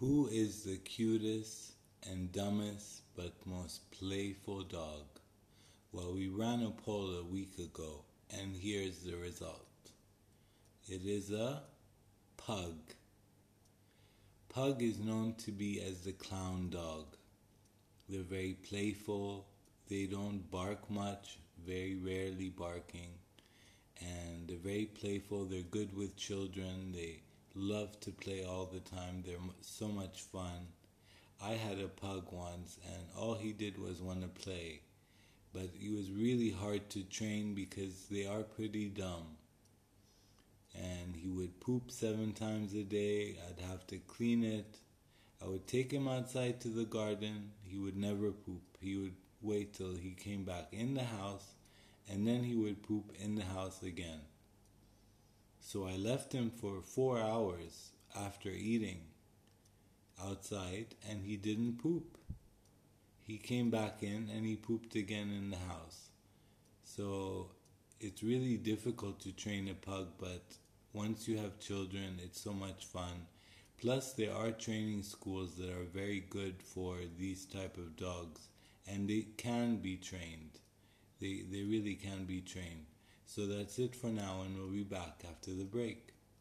Who is the cutest and dumbest but most playful dog? Well, we ran a poll a week ago, and here's the result it is a pug. Pug is known to be as the clown dog. They're very playful, they don't bark much, very rarely barking, and they're very playful. They're good with children, they love to play all the time. They're so much fun. I had a pug once, and all he did was want to play. But he was really hard to train because they are pretty dumb. And he would poop seven times a day. I'd have to clean it. I would take him outside to the garden. He would never poop. He would wait till he came back in the house, and then he would poop in the house again. So I left him for four hours after eating outside and he didn't poop. He came back in and he pooped again in the house. So it's really difficult to train a pug, but once you have children, it's so much fun. Plus, there are training schools that are very good for these type of dogs, and they can be trained. They they really can be trained. So that's it for now, and we'll be back after the break.